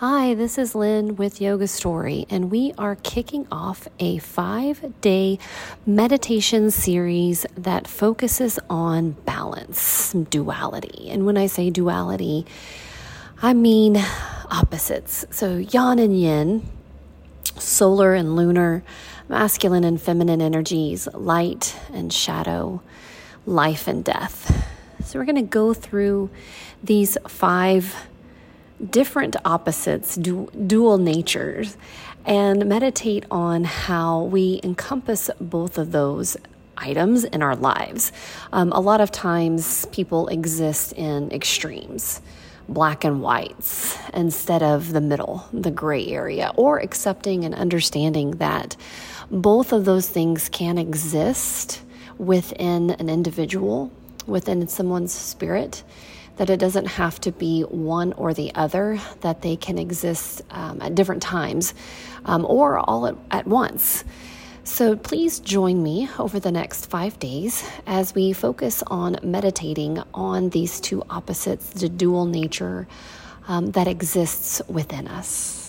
Hi, this is Lynn with Yoga Story, and we are kicking off a five day meditation series that focuses on balance, duality. And when I say duality, I mean opposites. So, yang and yin, solar and lunar, masculine and feminine energies, light and shadow, life and death. So, we're going to go through these five different opposites, du- dual natures, and meditate on how we encompass both of those items in our lives. Um, a lot of times people exist in extremes. Black and whites instead of the middle, the gray area, or accepting and understanding that both of those things can exist within an individual, within someone's spirit, that it doesn't have to be one or the other, that they can exist um, at different times um, or all at, at once. So please join me over the next five days as we focus on meditating on these two opposites, the dual nature um, that exists within us.